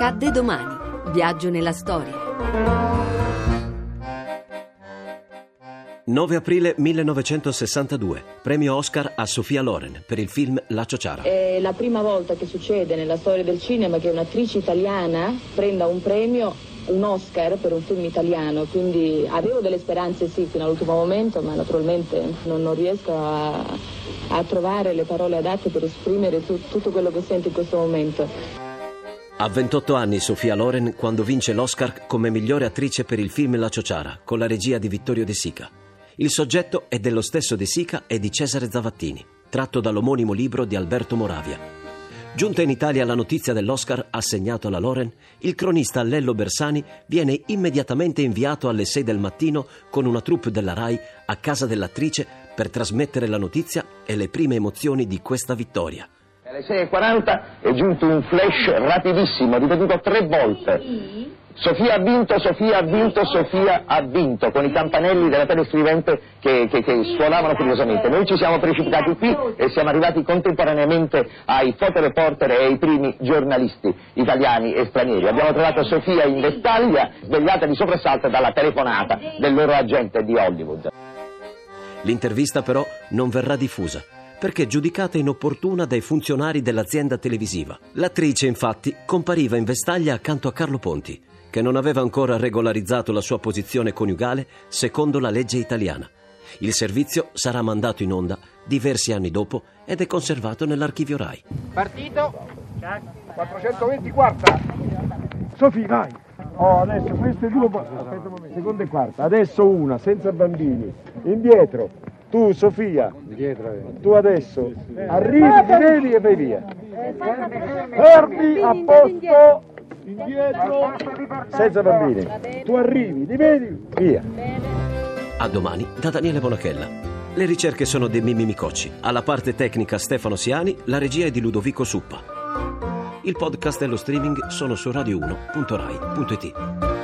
Accadde domani. Viaggio nella storia. 9 aprile 1962, premio Oscar a Sofia Loren per il film La Ciociara. È la prima volta che succede nella storia del cinema che un'attrice italiana prenda un premio, un Oscar per un film italiano, quindi avevo delle speranze sì fino all'ultimo momento, ma naturalmente non, non riesco a, a, trovare le parole adatte per esprimere tu, tutto quello che sento in questo momento. Ha 28 anni Sofia Loren quando vince l'Oscar come migliore attrice per il film La Ciociara, con la regia di Vittorio De Sica. Il soggetto è dello stesso De Sica e di Cesare Zavattini, tratto dall'omonimo libro di Alberto Moravia. Giunta in Italia la notizia dell'Oscar assegnato alla Loren, il cronista Lello Bersani viene immediatamente inviato alle 6 del mattino con una troupe della RAI a casa dell'attrice per trasmettere la notizia e le prime emozioni di questa vittoria. Alle 6.40 è giunto un flash rapidissimo, ripetuto tre volte. Sofia ha vinto, Sofia ha vinto, Sofia ha vinto, con i campanelli della telescrivente che, che, che suonavano furiosamente. Noi ci siamo precipitati qui e siamo arrivati contemporaneamente ai fotoreporter e ai primi giornalisti italiani e stranieri. Abbiamo trovato Sofia in vestaglia, svegliata di soprassalto dalla telefonata del loro agente di Hollywood. L'intervista però non verrà diffusa perché giudicata inopportuna dai funzionari dell'azienda televisiva. L'attrice infatti compariva in vestaglia accanto a Carlo Ponti, che non aveva ancora regolarizzato la sua posizione coniugale secondo la legge italiana. Il servizio sarà mandato in onda diversi anni dopo ed è conservato nell'archivio RAI. Partito 420 quarta. Sofì, vai. Oh, adesso queste due aspetta un momento. Seconda e quarta. Adesso una senza bambini. Indietro. Tu Sofia. Tu adesso. Arrivi, ti vedi e vai via. Fermi a posto indietro, senza bambini. Tu arrivi, li vedi, via. A domani da Daniele Bonachella. Le ricerche sono di Mimmi Micocci, alla parte tecnica Stefano Siani, la regia è di Ludovico Suppa. Il podcast e lo streaming sono su radio1.rai.it.